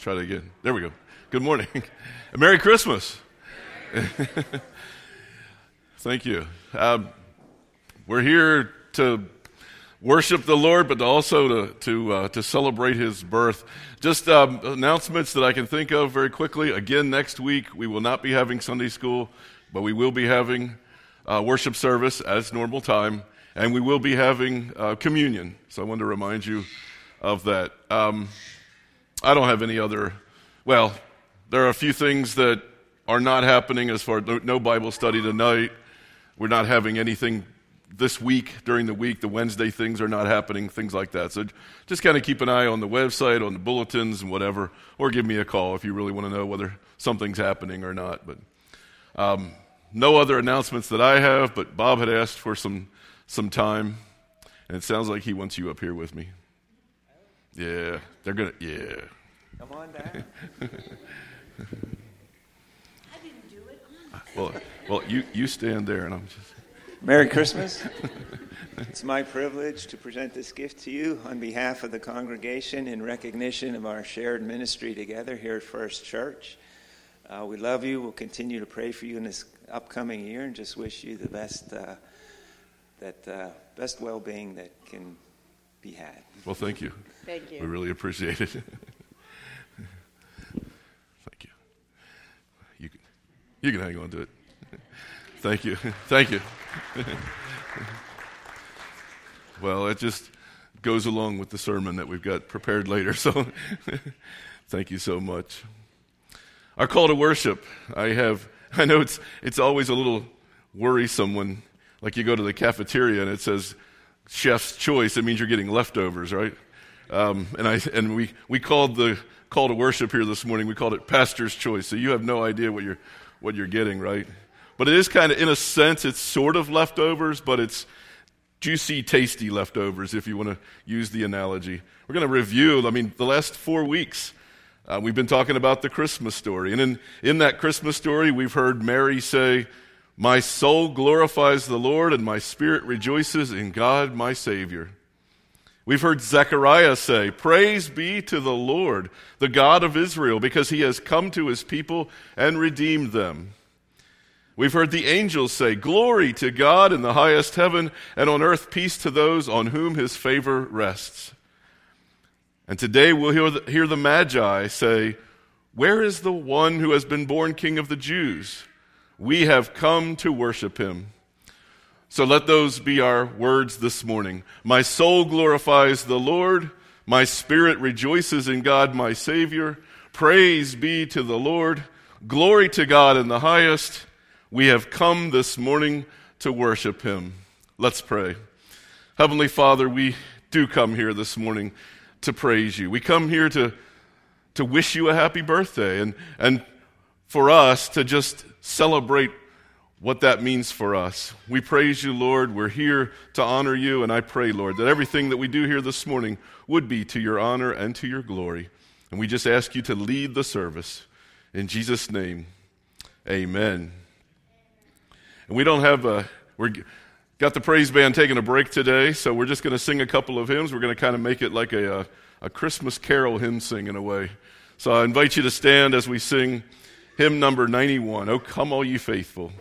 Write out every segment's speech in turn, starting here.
Let's try that again. There we go. Good morning. Merry Christmas. Thank you. Um, we're here to worship the Lord, but also to to uh, to celebrate His birth. Just um, announcements that I can think of very quickly. Again, next week we will not be having Sunday school, but we will be having uh, worship service as normal time, and we will be having uh, communion. So I want to remind you of that. Um, I don't have any other. Well, there are a few things that are not happening as far no Bible study tonight. We're not having anything this week during the week. The Wednesday things are not happening, things like that. So just kind of keep an eye on the website, on the bulletins, and whatever, or give me a call if you really want to know whether something's happening or not. But um, no other announcements that I have. But Bob had asked for some some time, and it sounds like he wants you up here with me. Yeah, they're gonna. Yeah. Come on down. I didn't do it. Well, well, you you stand there, and I'm just. Merry Christmas. it's my privilege to present this gift to you on behalf of the congregation in recognition of our shared ministry together here at First Church. Uh, we love you. We'll continue to pray for you in this upcoming year, and just wish you the best uh, that uh, best well-being that can be had. Well, thank you. Thank you. We really appreciate it. thank you. You can you can hang on to it. thank you. Thank you. well, it just goes along with the sermon that we've got prepared later. So, thank you so much. Our call to worship. I have. I know it's it's always a little worrisome when, like, you go to the cafeteria and it says chef's choice. It means you're getting leftovers, right? Um, and I and we we called the call to worship here this morning. We called it pastor's choice. So you have no idea what you're what you're getting, right? But it is kind of, in a sense, it's sort of leftovers, but it's juicy, tasty leftovers, if you want to use the analogy. We're going to review, I mean, the last four weeks, uh, we've been talking about the Christmas story. And in, in that Christmas story, we've heard Mary say, My soul glorifies the Lord, and my spirit rejoices in God, my Savior. We've heard Zechariah say, Praise be to the Lord, the God of Israel, because he has come to his people and redeemed them. We've heard the angels say, Glory to God in the highest heaven, and on earth peace to those on whom his favor rests. And today we'll hear the, hear the Magi say, Where is the one who has been born King of the Jews? We have come to worship him. So let those be our words this morning. My soul glorifies the Lord. My spirit rejoices in God, my Savior. Praise be to the Lord. Glory to God in the highest. We have come this morning to worship him. Let's pray. Heavenly Father, we do come here this morning to praise you. We come here to, to wish you a happy birthday and, and for us to just celebrate what that means for us. We praise you, Lord. We're here to honor you, and I pray, Lord, that everything that we do here this morning would be to your honor and to your glory. And we just ask you to lead the service. In Jesus' name, amen. And we don't have a, we're got the praise band taking a break today, so we're just going to sing a couple of hymns. We're going to kind of make it like a, a, a Christmas carol hymn sing in a way. So I invite you to stand as we sing hymn number 91, Oh Come All Ye Faithful.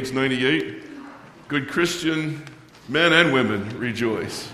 Page 98. Good Christian men and women rejoice.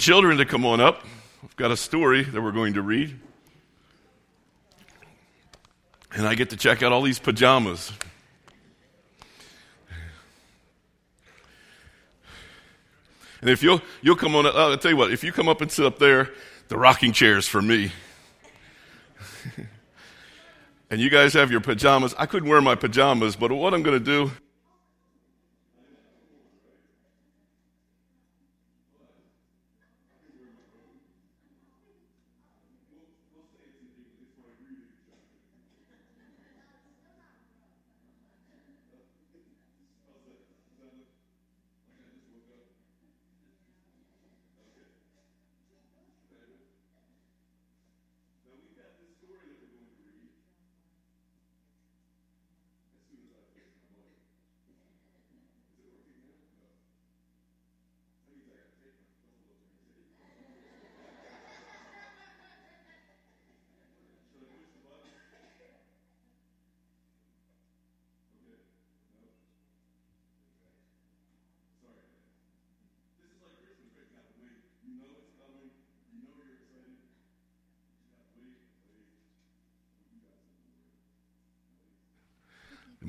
Children to come on up. I've got a story that we're going to read. And I get to check out all these pajamas. And if you'll, you'll come on, up I'll tell you what, if you come up and sit up there, the rocking chair is for me. and you guys have your pajamas. I couldn't wear my pajamas, but what I'm going to do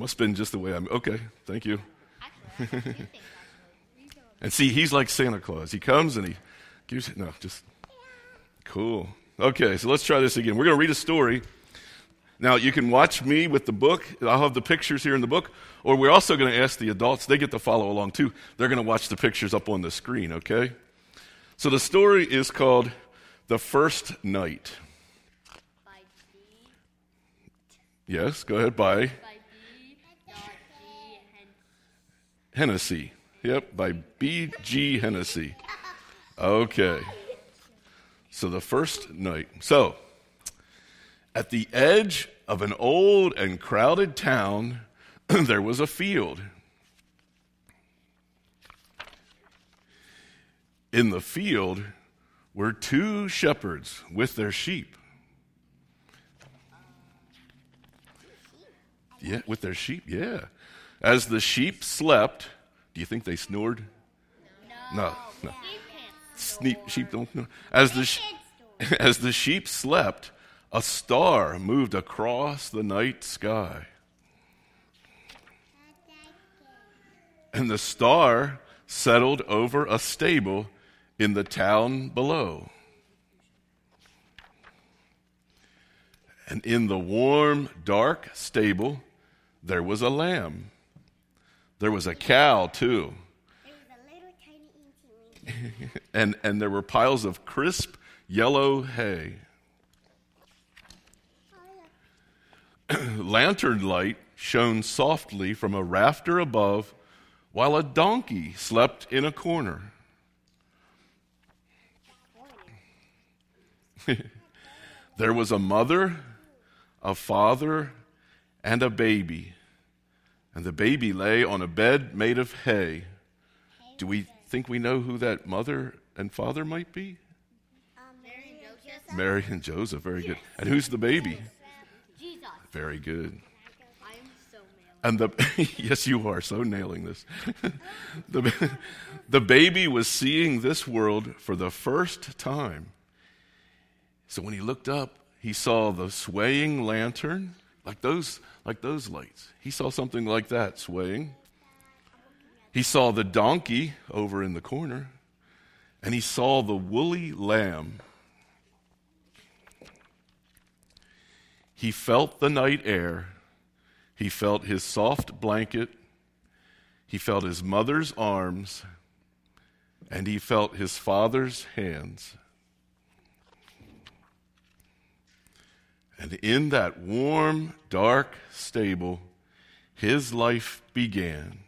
must have been just the way I'm. Okay, thank you. and see, he's like Santa Claus. He comes and he gives. It. No, just cool. Okay, so let's try this again. We're going to read a story. Now, you can watch me with the book. I'll have the pictures here in the book. Or we're also going to ask the adults, they get to follow along too. They're going to watch the pictures up on the screen, okay? So the story is called The First Night. Yes, go ahead. Bye. by Hennessy. Yep, by B.G. Hennessy. Okay. So the first night. So, at the edge of an old and crowded town, there was a field. In the field were two shepherds with their sheep. Yeah, with their sheep, yeah. As the sheep slept, do you think they snored? No. No. no. Sheep, sheep don't snore. As the, as the sheep slept, a star moved across the night sky. And the star settled over a stable in the town below. And in the warm, dark stable, there was a lamb there was a cow, too. A and, and there were piles of crisp yellow hay. Lantern light shone softly from a rafter above while a donkey slept in a corner. there was a mother, a father, and a baby. And the baby lay on a bed made of hay. Do we think we know who that mother and father might be? Mary and Joseph. Very good. And who's the baby? Jesus. Very good. And the yes, you are so nailing this. the, the baby was seeing this world for the first time. So when he looked up, he saw the swaying lantern, like those, like those lights. He saw something like that swaying. He saw the donkey over in the corner, and he saw the woolly lamb. He felt the night air. He felt his soft blanket. He felt his mother's arms. And he felt his father's hands. And in that warm, dark stable, his life began.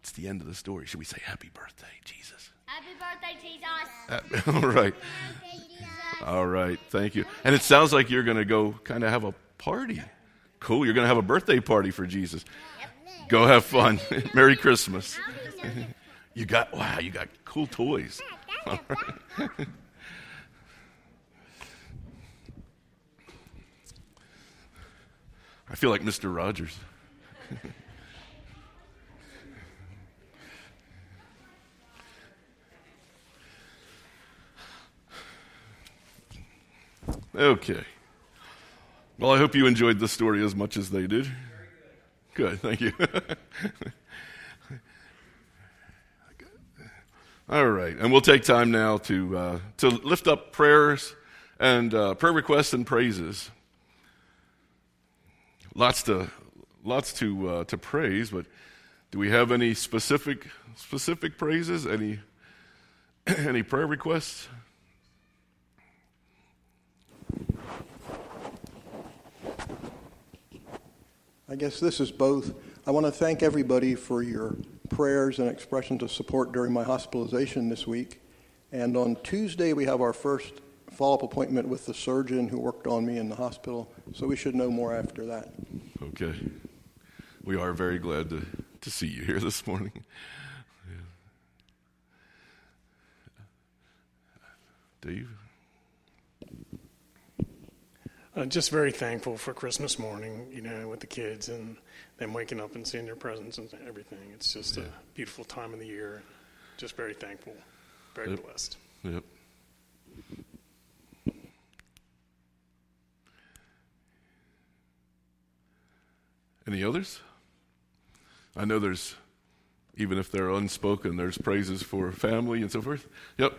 It's the end of the story. Should we say happy birthday, Jesus? Happy birthday, Jesus. Uh, all right. All right. Thank you. And it sounds like you're going to go kind of have a party. Cool. You're going to have a birthday party for Jesus. Go have fun. Merry Christmas. You got, wow, you got cool toys. All right. I feel like Mr. Rogers. Okay. Well, I hope you enjoyed the story as much as they did. Good, thank you. All right, and we'll take time now to uh, to lift up prayers and uh, prayer requests and praises. Lots to lots to uh, to praise, but do we have any specific specific praises? Any any prayer requests? I guess this is both. I want to thank everybody for your prayers and expressions of support during my hospitalization this week. And on Tuesday, we have our first follow up appointment with the surgeon who worked on me in the hospital. So we should know more after that. Okay. We are very glad to, to see you here this morning. Dave? Uh, just very thankful for Christmas morning, you know, with the kids and them waking up and seeing their presents and everything. It's just a beautiful time of the year. Just very thankful, very Yep. blessed. Yep. Any others? I know there's, even if they're unspoken, there's praises for family and so forth. Yep.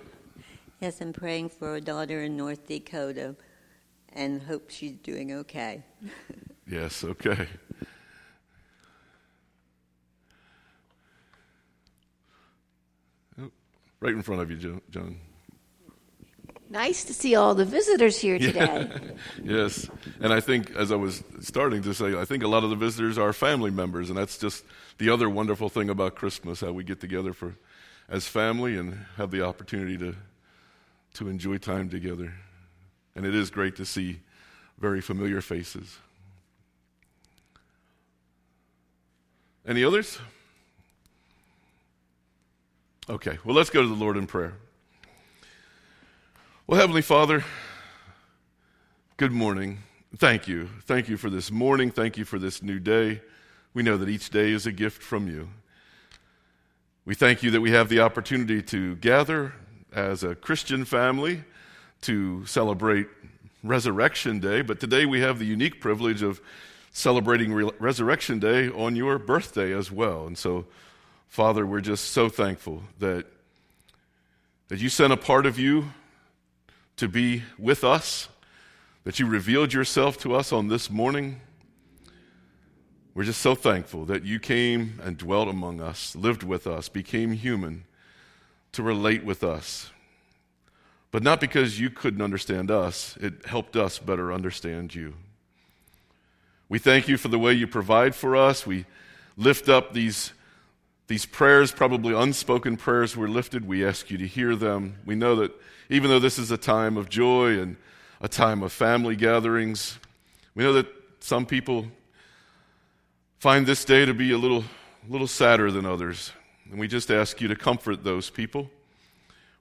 Yes, I'm praying for a daughter in North Dakota and hope she's doing okay. Yes, okay. Yep. Right in front of you, John. Nice to see all the visitors here today. Yes, and I think, as I was starting to say, I think a lot of the visitors are family members, and that's just the other wonderful thing about Christmas: how we get together for, as family, and have the opportunity to, to enjoy time together. And it is great to see very familiar faces. Any others? Okay, well, let's go to the Lord in prayer. Well, Heavenly Father, good morning. Thank you. Thank you for this morning. Thank you for this new day. We know that each day is a gift from you. We thank you that we have the opportunity to gather as a Christian family to celebrate Resurrection Day, but today we have the unique privilege of celebrating Re- Resurrection Day on your birthday as well. And so, Father, we're just so thankful that, that you sent a part of you to be with us, that you revealed yourself to us on this morning. We're just so thankful that you came and dwelt among us, lived with us, became human, to relate with us. But not because you couldn't understand us, it helped us better understand you. We thank you for the way you provide for us. We lift up these, these prayers, probably unspoken prayers were lifted. We ask you to hear them. We know that even though this is a time of joy and a time of family gatherings, we know that some people find this day to be a little, little sadder than others. And we just ask you to comfort those people.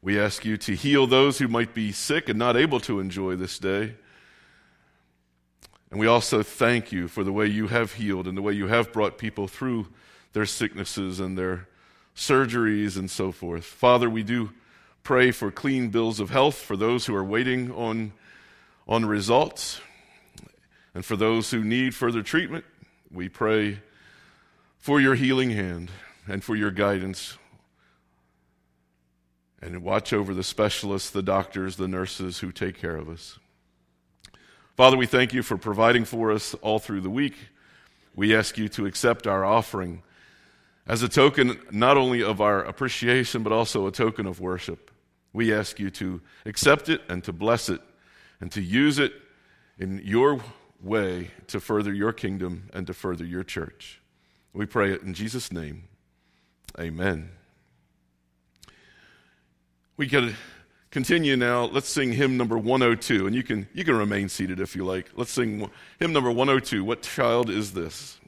We ask you to heal those who might be sick and not able to enjoy this day. And we also thank you for the way you have healed and the way you have brought people through their sicknesses and their surgeries and so forth. Father, we do pray for clean bills of health for those who are waiting on, on results. And for those who need further treatment, we pray for your healing hand and for your guidance. And watch over the specialists, the doctors, the nurses who take care of us. Father, we thank you for providing for us all through the week. We ask you to accept our offering as a token not only of our appreciation, but also a token of worship. We ask you to accept it and to bless it and to use it in your way to further your kingdom and to further your church. We pray it in Jesus' name. Amen. We can continue now. Let's sing hymn number 102, and you can, you can remain seated if you like. Let's sing hymn number 102 What Child Is This?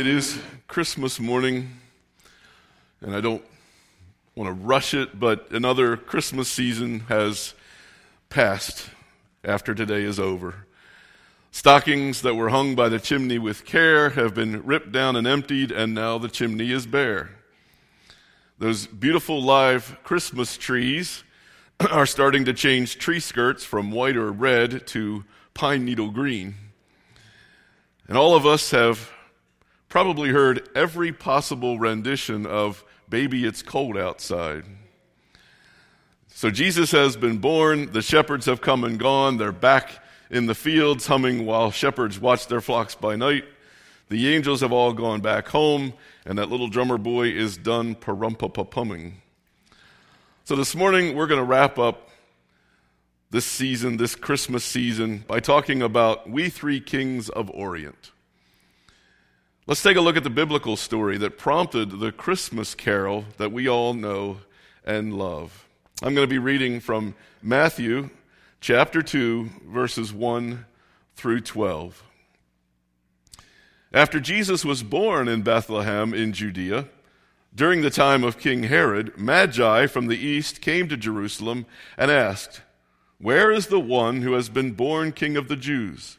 It is Christmas morning, and I don't want to rush it, but another Christmas season has passed after today is over. Stockings that were hung by the chimney with care have been ripped down and emptied, and now the chimney is bare. Those beautiful live Christmas trees are starting to change tree skirts from white or red to pine needle green. And all of us have probably heard every possible rendition of Baby It's Cold Outside. So Jesus has been born, the shepherds have come and gone, they're back in the fields humming while shepherds watch their flocks by night. The angels have all gone back home, and that little drummer boy is done parumpa So this morning we're going to wrap up this season, this Christmas season, by talking about We Three Kings of Orient. Let's take a look at the biblical story that prompted the Christmas carol that we all know and love. I'm going to be reading from Matthew chapter 2, verses 1 through 12. After Jesus was born in Bethlehem in Judea, during the time of King Herod, Magi from the east came to Jerusalem and asked, where is the one who has been born King of the Jews?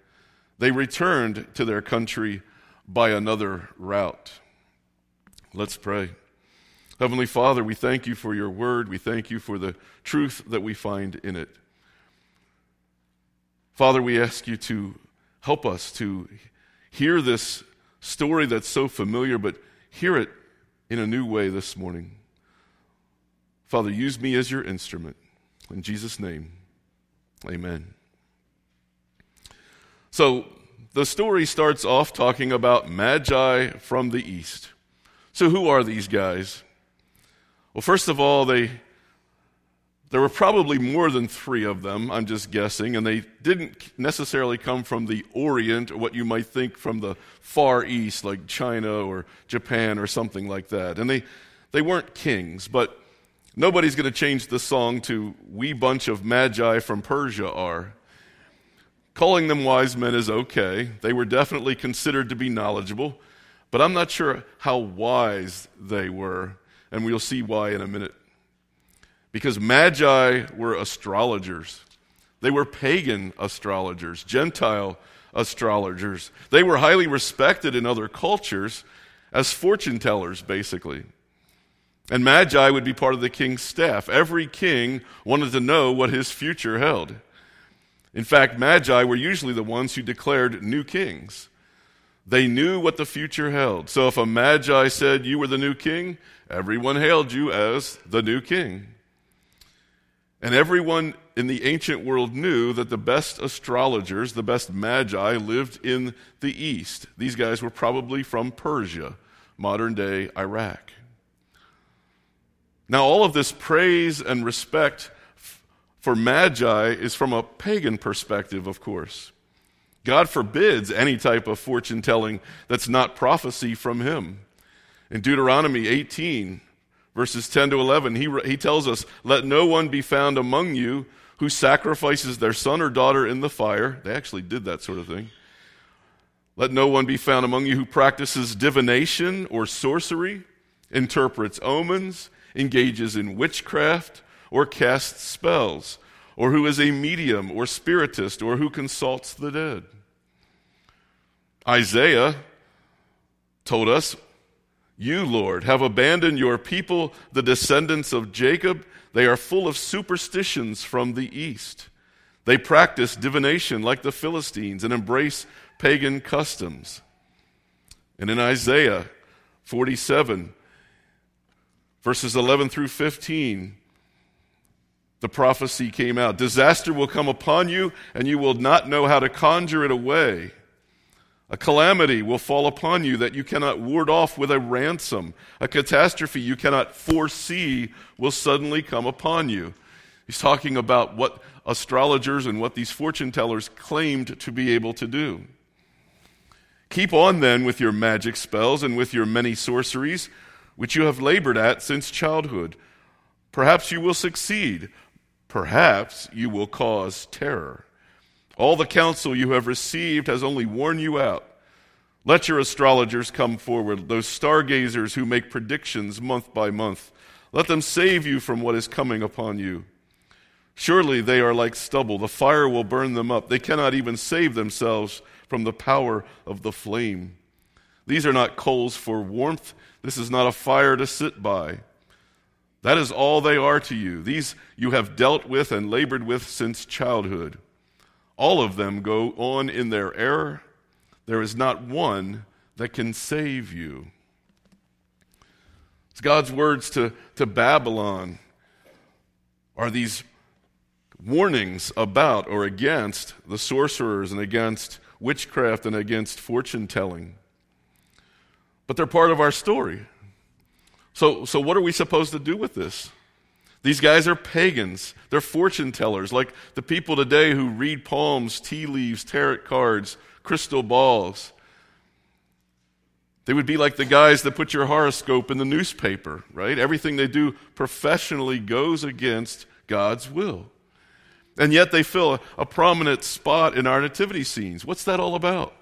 they returned to their country by another route. Let's pray. Heavenly Father, we thank you for your word. We thank you for the truth that we find in it. Father, we ask you to help us to hear this story that's so familiar, but hear it in a new way this morning. Father, use me as your instrument. In Jesus' name, amen. So the story starts off talking about Magi from the East. So who are these guys? Well, first of all, they there were probably more than three of them, I'm just guessing, and they didn't necessarily come from the Orient, or what you might think from the Far East, like China or Japan or something like that. And they, they weren't kings, but Nobody's going to change the song to We Bunch of Magi from Persia are. Calling them wise men is okay. They were definitely considered to be knowledgeable, but I'm not sure how wise they were, and we'll see why in a minute. Because Magi were astrologers, they were pagan astrologers, Gentile astrologers. They were highly respected in other cultures as fortune tellers, basically. And Magi would be part of the king's staff. Every king wanted to know what his future held. In fact, Magi were usually the ones who declared new kings. They knew what the future held. So if a Magi said you were the new king, everyone hailed you as the new king. And everyone in the ancient world knew that the best astrologers, the best Magi, lived in the East. These guys were probably from Persia, modern day Iraq. Now, all of this praise and respect for Magi is from a pagan perspective, of course. God forbids any type of fortune telling that's not prophecy from Him. In Deuteronomy 18, verses 10 to 11, he, he tells us, Let no one be found among you who sacrifices their son or daughter in the fire. They actually did that sort of thing. Let no one be found among you who practices divination or sorcery, interprets omens, engages in witchcraft or casts spells, or who is a medium or spiritist, or who consults the dead. Isaiah told us You, Lord, have abandoned your people, the descendants of Jacob. They are full of superstitions from the east. They practice divination like the Philistines and embrace pagan customs. And in Isaiah 47, verses 11 through 15, the prophecy came out Disaster will come upon you, and you will not know how to conjure it away. A calamity will fall upon you that you cannot ward off with a ransom. A catastrophe you cannot foresee will suddenly come upon you. He's talking about what astrologers and what these fortune tellers claimed to be able to do. Keep on then with your magic spells and with your many sorceries, which you have labored at since childhood. Perhaps you will succeed. Perhaps you will cause terror. All the counsel you have received has only worn you out. Let your astrologers come forward, those stargazers who make predictions month by month. Let them save you from what is coming upon you. Surely they are like stubble. The fire will burn them up. They cannot even save themselves from the power of the flame. These are not coals for warmth. This is not a fire to sit by. That is all they are to you. These you have dealt with and labored with since childhood. All of them go on in their error. There is not one that can save you. It's God's words to, to Babylon are these warnings about or against the sorcerers and against witchcraft and against fortune telling. But they're part of our story. So, so what are we supposed to do with this? These guys are pagans. They're fortune tellers, like the people today who read palms, tea leaves, tarot cards, crystal balls. They would be like the guys that put your horoscope in the newspaper, right? Everything they do professionally goes against God's will. And yet they fill a, a prominent spot in our nativity scenes. What's that all about?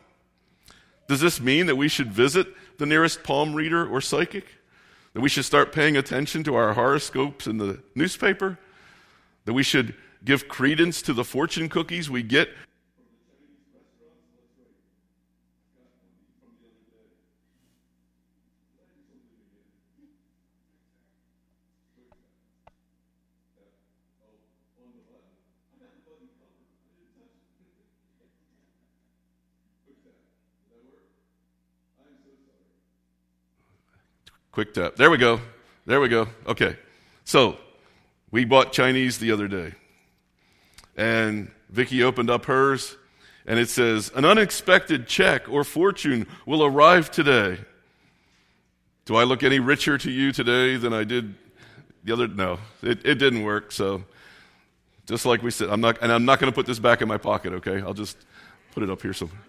Does this mean that we should visit the nearest palm reader or psychic? That we should start paying attention to our horoscopes in the newspaper? That we should give credence to the fortune cookies we get Quick tap. There we go. There we go. Okay. So, we bought Chinese the other day. And Vicky opened up hers, and it says, An unexpected check or fortune will arrive today. Do I look any richer to you today than I did the other? No, it, it didn't work. So, just like we said, I'm not, and I'm not going to put this back in my pocket, okay? I'll just put it up here somewhere.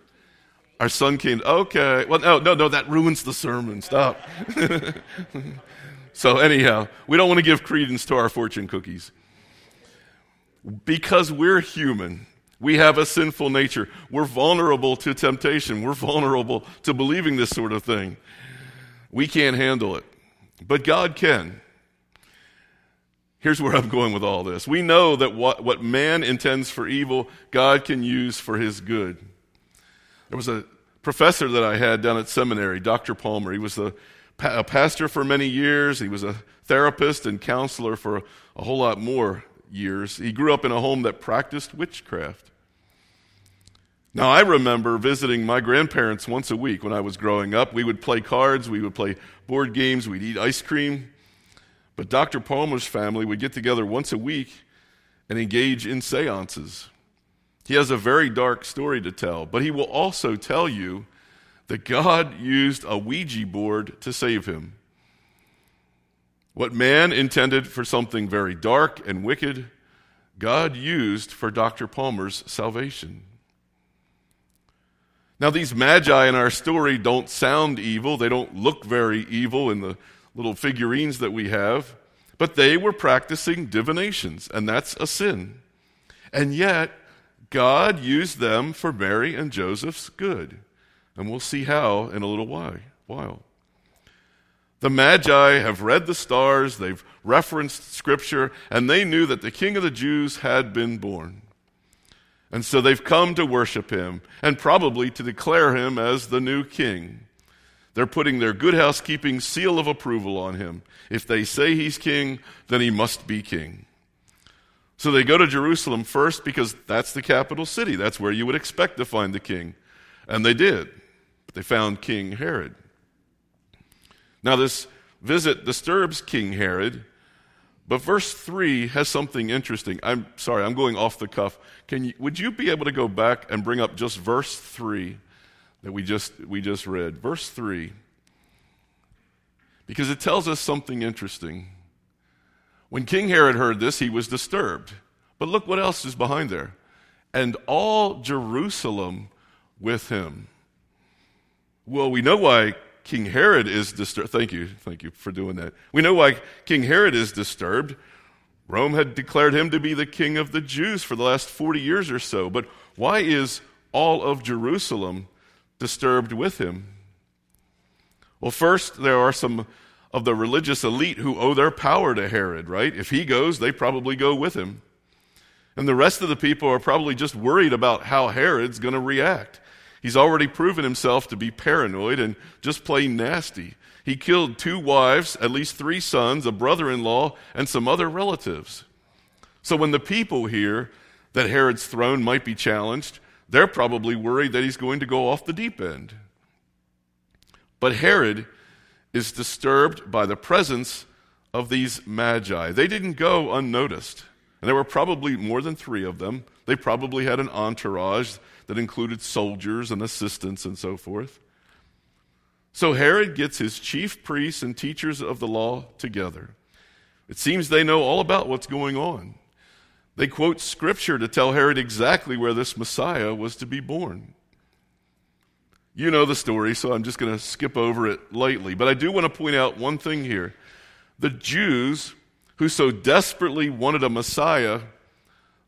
Our son came, okay. Well, no, no, no, that ruins the sermon. Stop. so, anyhow, we don't want to give credence to our fortune cookies. Because we're human, we have a sinful nature. We're vulnerable to temptation. We're vulnerable to believing this sort of thing. We can't handle it. But God can. Here's where I'm going with all this. We know that what, what man intends for evil, God can use for his good. There was a professor that I had down at seminary, Dr. Palmer. He was a, a pastor for many years. He was a therapist and counselor for a, a whole lot more years. He grew up in a home that practiced witchcraft. Now, I remember visiting my grandparents once a week when I was growing up. We would play cards, we would play board games, we'd eat ice cream. But Dr. Palmer's family would get together once a week and engage in seances. He has a very dark story to tell, but he will also tell you that God used a Ouija board to save him. What man intended for something very dark and wicked, God used for Dr. Palmer's salvation. Now, these magi in our story don't sound evil. They don't look very evil in the little figurines that we have, but they were practicing divinations, and that's a sin. And yet, God used them for Mary and Joseph's good. And we'll see how in a little while. The Magi have read the stars, they've referenced Scripture, and they knew that the King of the Jews had been born. And so they've come to worship him and probably to declare him as the new king. They're putting their good housekeeping seal of approval on him. If they say he's king, then he must be king. So they go to Jerusalem first because that's the capital city. That's where you would expect to find the king. And they did. But they found King Herod. Now, this visit disturbs King Herod, but verse 3 has something interesting. I'm sorry, I'm going off the cuff. Can you, would you be able to go back and bring up just verse 3 that we just, we just read? Verse 3. Because it tells us something interesting. When King Herod heard this, he was disturbed. But look what else is behind there. And all Jerusalem with him. Well, we know why King Herod is disturbed. Thank you. Thank you for doing that. We know why King Herod is disturbed. Rome had declared him to be the king of the Jews for the last 40 years or so. But why is all of Jerusalem disturbed with him? Well, first, there are some of the religious elite who owe their power to Herod, right? If he goes, they probably go with him. And the rest of the people are probably just worried about how Herod's going to react. He's already proven himself to be paranoid and just plain nasty. He killed two wives, at least three sons, a brother in law, and some other relatives. So when the people hear that Herod's throne might be challenged, they're probably worried that he's going to go off the deep end. But Herod is disturbed by the presence of these magi. They didn't go unnoticed. And there were probably more than three of them. They probably had an entourage that included soldiers and assistants and so forth. So Herod gets his chief priests and teachers of the law together. It seems they know all about what's going on. They quote scripture to tell Herod exactly where this Messiah was to be born. You know the story, so I'm just going to skip over it lightly. But I do want to point out one thing here. The Jews who so desperately wanted a Messiah,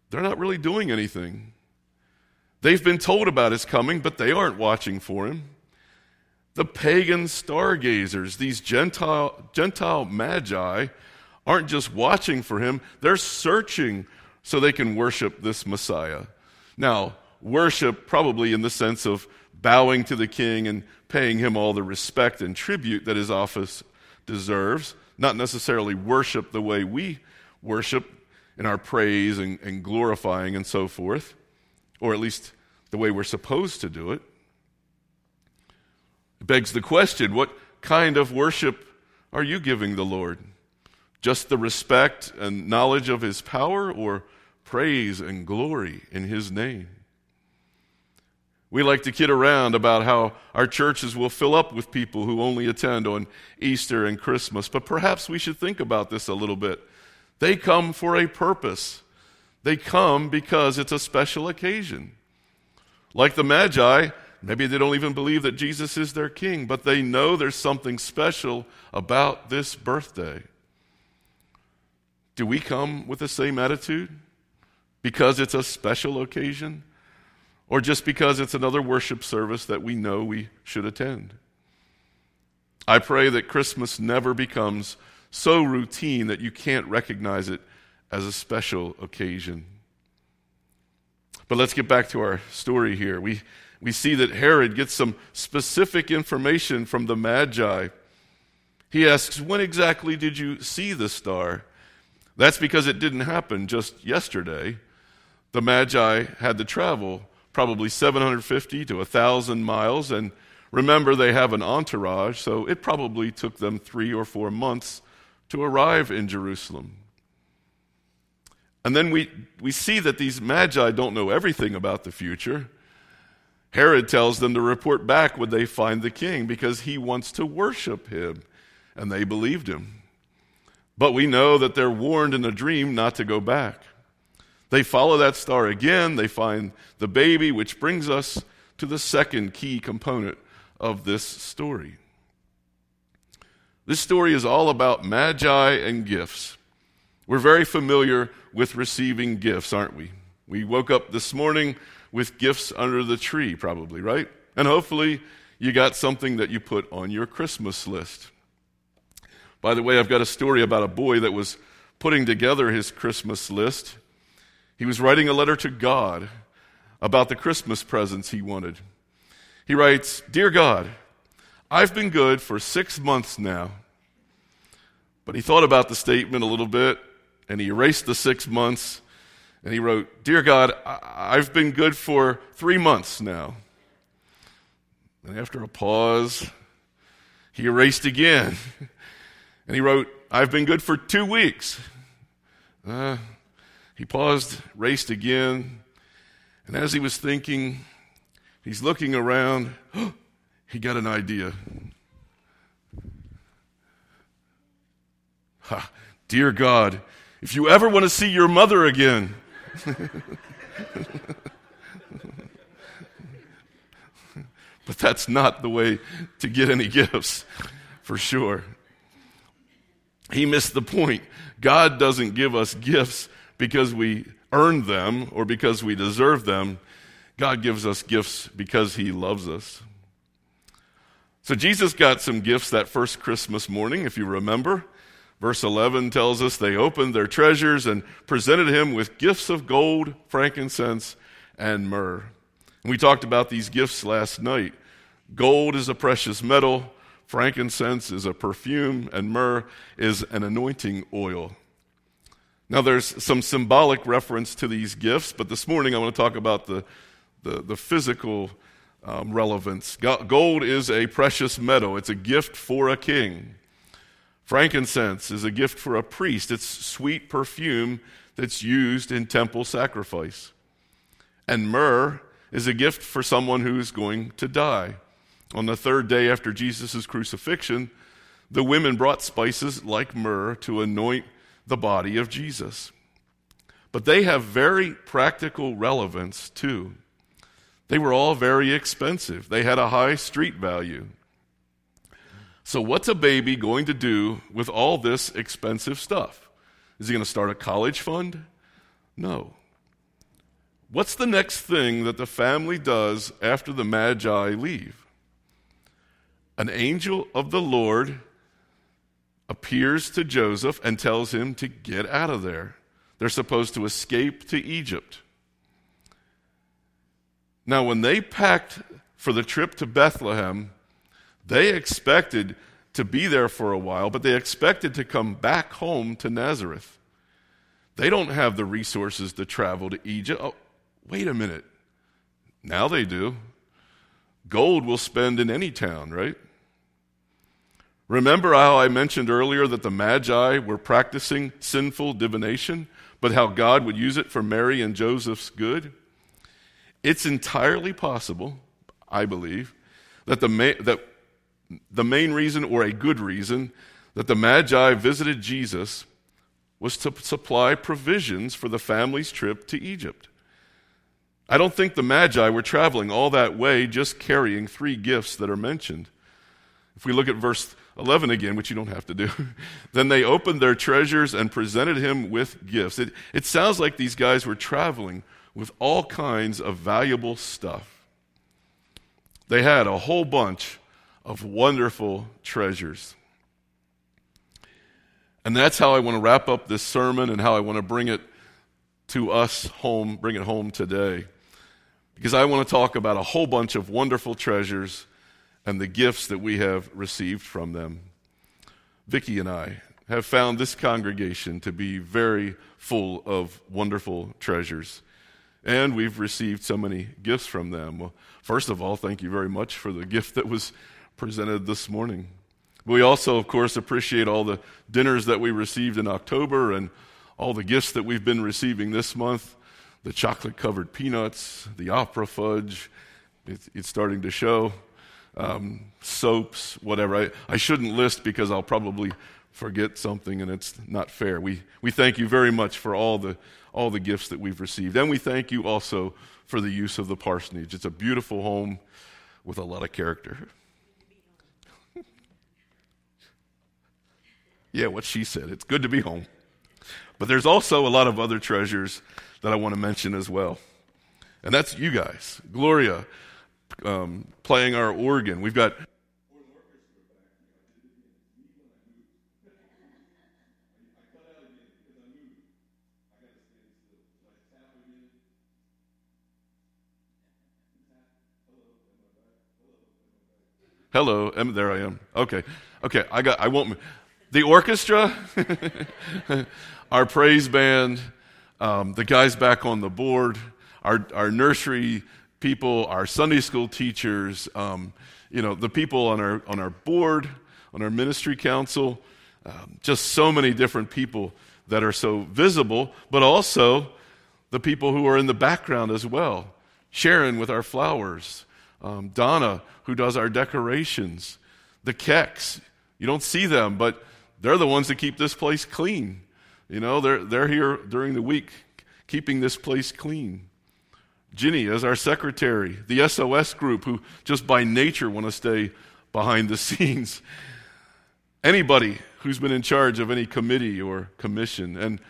they're not really doing anything. They've been told about his coming, but they aren't watching for him. The pagan stargazers, these Gentile, Gentile magi, aren't just watching for him, they're searching so they can worship this Messiah. Now, worship probably in the sense of bowing to the king and paying him all the respect and tribute that his office deserves, not necessarily worship the way we worship in our praise and, and glorifying and so forth or at least the way we're supposed to do it. It begs the question what kind of worship are you giving the Lord? Just the respect and knowledge of His power, or praise and glory in His name? We like to kid around about how our churches will fill up with people who only attend on Easter and Christmas, but perhaps we should think about this a little bit. They come for a purpose. They come because it's a special occasion. Like the Magi, maybe they don't even believe that Jesus is their king, but they know there's something special about this birthday. Do we come with the same attitude? Because it's a special occasion? Or just because it's another worship service that we know we should attend? I pray that Christmas never becomes so routine that you can't recognize it as a special occasion. But let's get back to our story here. We, we see that Herod gets some specific information from the Magi. He asks, When exactly did you see the star? That's because it didn't happen just yesterday. The Magi had to travel probably 750 to 1,000 miles, and remember, they have an entourage, so it probably took them three or four months to arrive in Jerusalem. And then we, we see that these magi don't know everything about the future. Herod tells them to report back when they find the king because he wants to worship him. And they believed him. But we know that they're warned in a dream not to go back. They follow that star again, they find the baby, which brings us to the second key component of this story. This story is all about magi and gifts. We're very familiar with receiving gifts, aren't we? We woke up this morning with gifts under the tree, probably, right? And hopefully you got something that you put on your Christmas list. By the way, I've got a story about a boy that was putting together his Christmas list. He was writing a letter to God about the Christmas presents he wanted. He writes Dear God, I've been good for six months now. But he thought about the statement a little bit and he erased the six months and he wrote, Dear God, I- have been good for three months now. And after a pause, he erased again and he wrote, I've been good for two weeks. Uh, he paused, raced again, and as he was thinking, he's looking around. he got an idea. Ha, dear God, if you ever want to see your mother again, but that's not the way to get any gifts, for sure. He missed the point. God doesn't give us gifts because we earn them or because we deserve them. God gives us gifts because He loves us. So Jesus got some gifts that first Christmas morning, if you remember. Verse 11 tells us they opened their treasures and presented him with gifts of gold, frankincense, and myrrh. And we talked about these gifts last night. Gold is a precious metal, frankincense is a perfume, and myrrh is an anointing oil. Now, there's some symbolic reference to these gifts, but this morning I want to talk about the, the, the physical um, relevance. Gold is a precious metal, it's a gift for a king. Frankincense is a gift for a priest, it's sweet perfume that's used in temple sacrifice. And myrrh is a gift for someone who's going to die. On the third day after Jesus' crucifixion, the women brought spices like myrrh to anoint the body of Jesus. But they have very practical relevance too. They were all very expensive, they had a high street value. So, what's a baby going to do with all this expensive stuff? Is he going to start a college fund? No. What's the next thing that the family does after the Magi leave? An angel of the Lord appears to Joseph and tells him to get out of there. They're supposed to escape to Egypt. Now, when they packed for the trip to Bethlehem, they expected to be there for a while, but they expected to come back home to Nazareth. They don't have the resources to travel to Egypt. Oh, wait a minute. Now they do. Gold will spend in any town, right? Remember how I mentioned earlier that the Magi were practicing sinful divination, but how God would use it for Mary and Joseph's good? It's entirely possible, I believe, that the, ma- that the main reason, or a good reason, that the Magi visited Jesus was to supply provisions for the family's trip to Egypt. I don't think the Magi were traveling all that way just carrying three gifts that are mentioned. If we look at verse 11 again, which you don't have to do. then they opened their treasures and presented him with gifts. It, it sounds like these guys were traveling with all kinds of valuable stuff. They had a whole bunch of wonderful treasures. And that's how I want to wrap up this sermon and how I want to bring it to us home, bring it home today. Because I want to talk about a whole bunch of wonderful treasures and the gifts that we have received from them. Vicki and I have found this congregation to be very full of wonderful treasures. And we've received so many gifts from them. Well, first of all, thank you very much for the gift that was presented this morning. We also, of course, appreciate all the dinners that we received in October and all the gifts that we've been receiving this month the chocolate covered peanuts, the opera fudge. It's, it's starting to show um, soaps, whatever. I, I shouldn't list because I'll probably forget something and it's not fair. We, we thank you very much for all the, all the gifts that we've received. And we thank you also for the use of the parsonage. It's a beautiful home with a lot of character. yeah, what she said. It's good to be home. But there's also a lot of other treasures that I want to mention as well. And that's you guys. Gloria, um, playing our organ. We've got Hello, there I am. Okay, okay. I got. I won't. The orchestra, our praise band, um, the guys back on the board, our our nursery people, our Sunday school teachers, um, you know, the people on our on our board, on our ministry council, um, just so many different people that are so visible, but also the people who are in the background as well. Sharon with our flowers, um, Donna who does our decorations, the Kecks. You don't see them, but they're the ones that keep this place clean. You know, they're, they're here during the week keeping this place clean. Ginny as our secretary, the SOS group who just by nature want to stay behind the scenes. Anybody who's been in charge of any committee or commission. And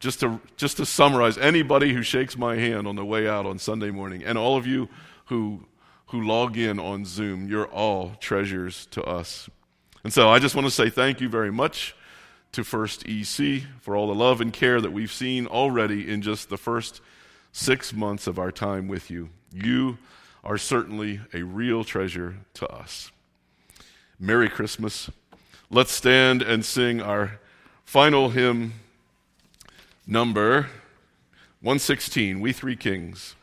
just to, just to summarize, anybody who shakes my hand on the way out on Sunday morning, and all of you who, who log in on Zoom, you're all treasures to us. And so I just want to say thank you very much to First EC for all the love and care that we've seen already in just the first six months of our time with you. You are certainly a real treasure to us. Merry Christmas. Let's stand and sing our final hymn, number 116 We Three Kings.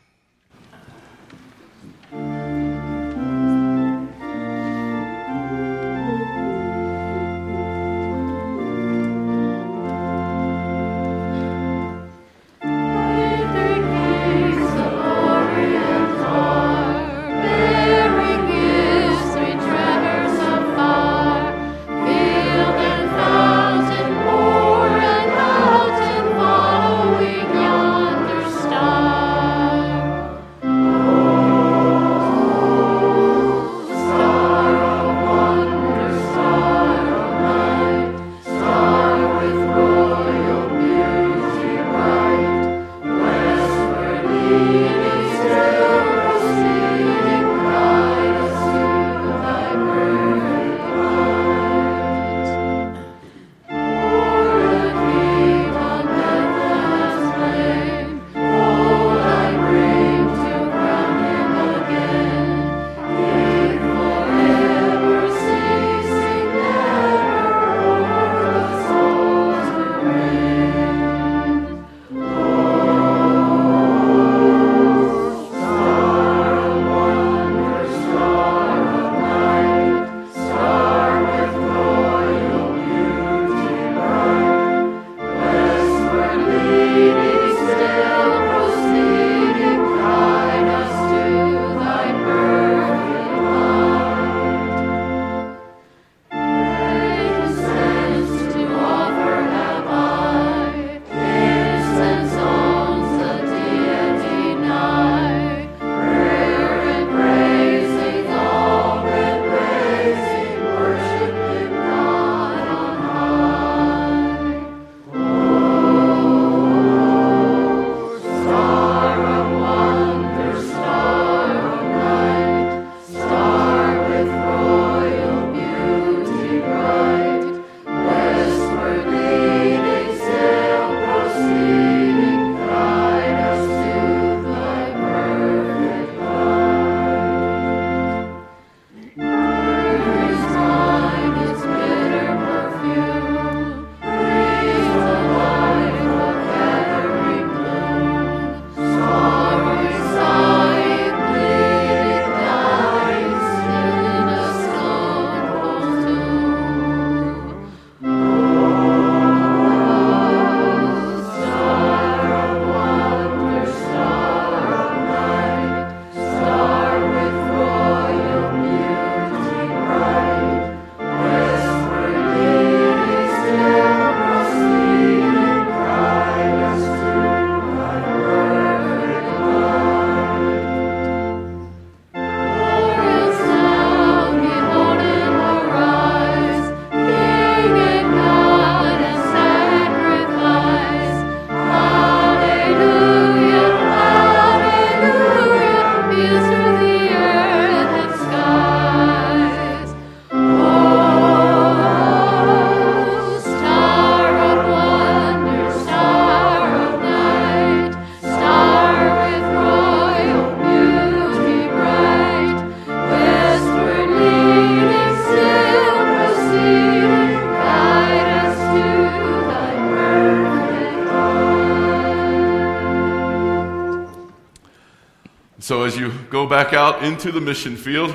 Back out into the mission field,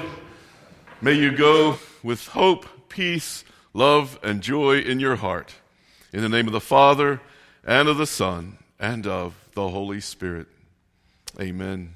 may you go with hope, peace, love, and joy in your heart. In the name of the Father, and of the Son, and of the Holy Spirit. Amen.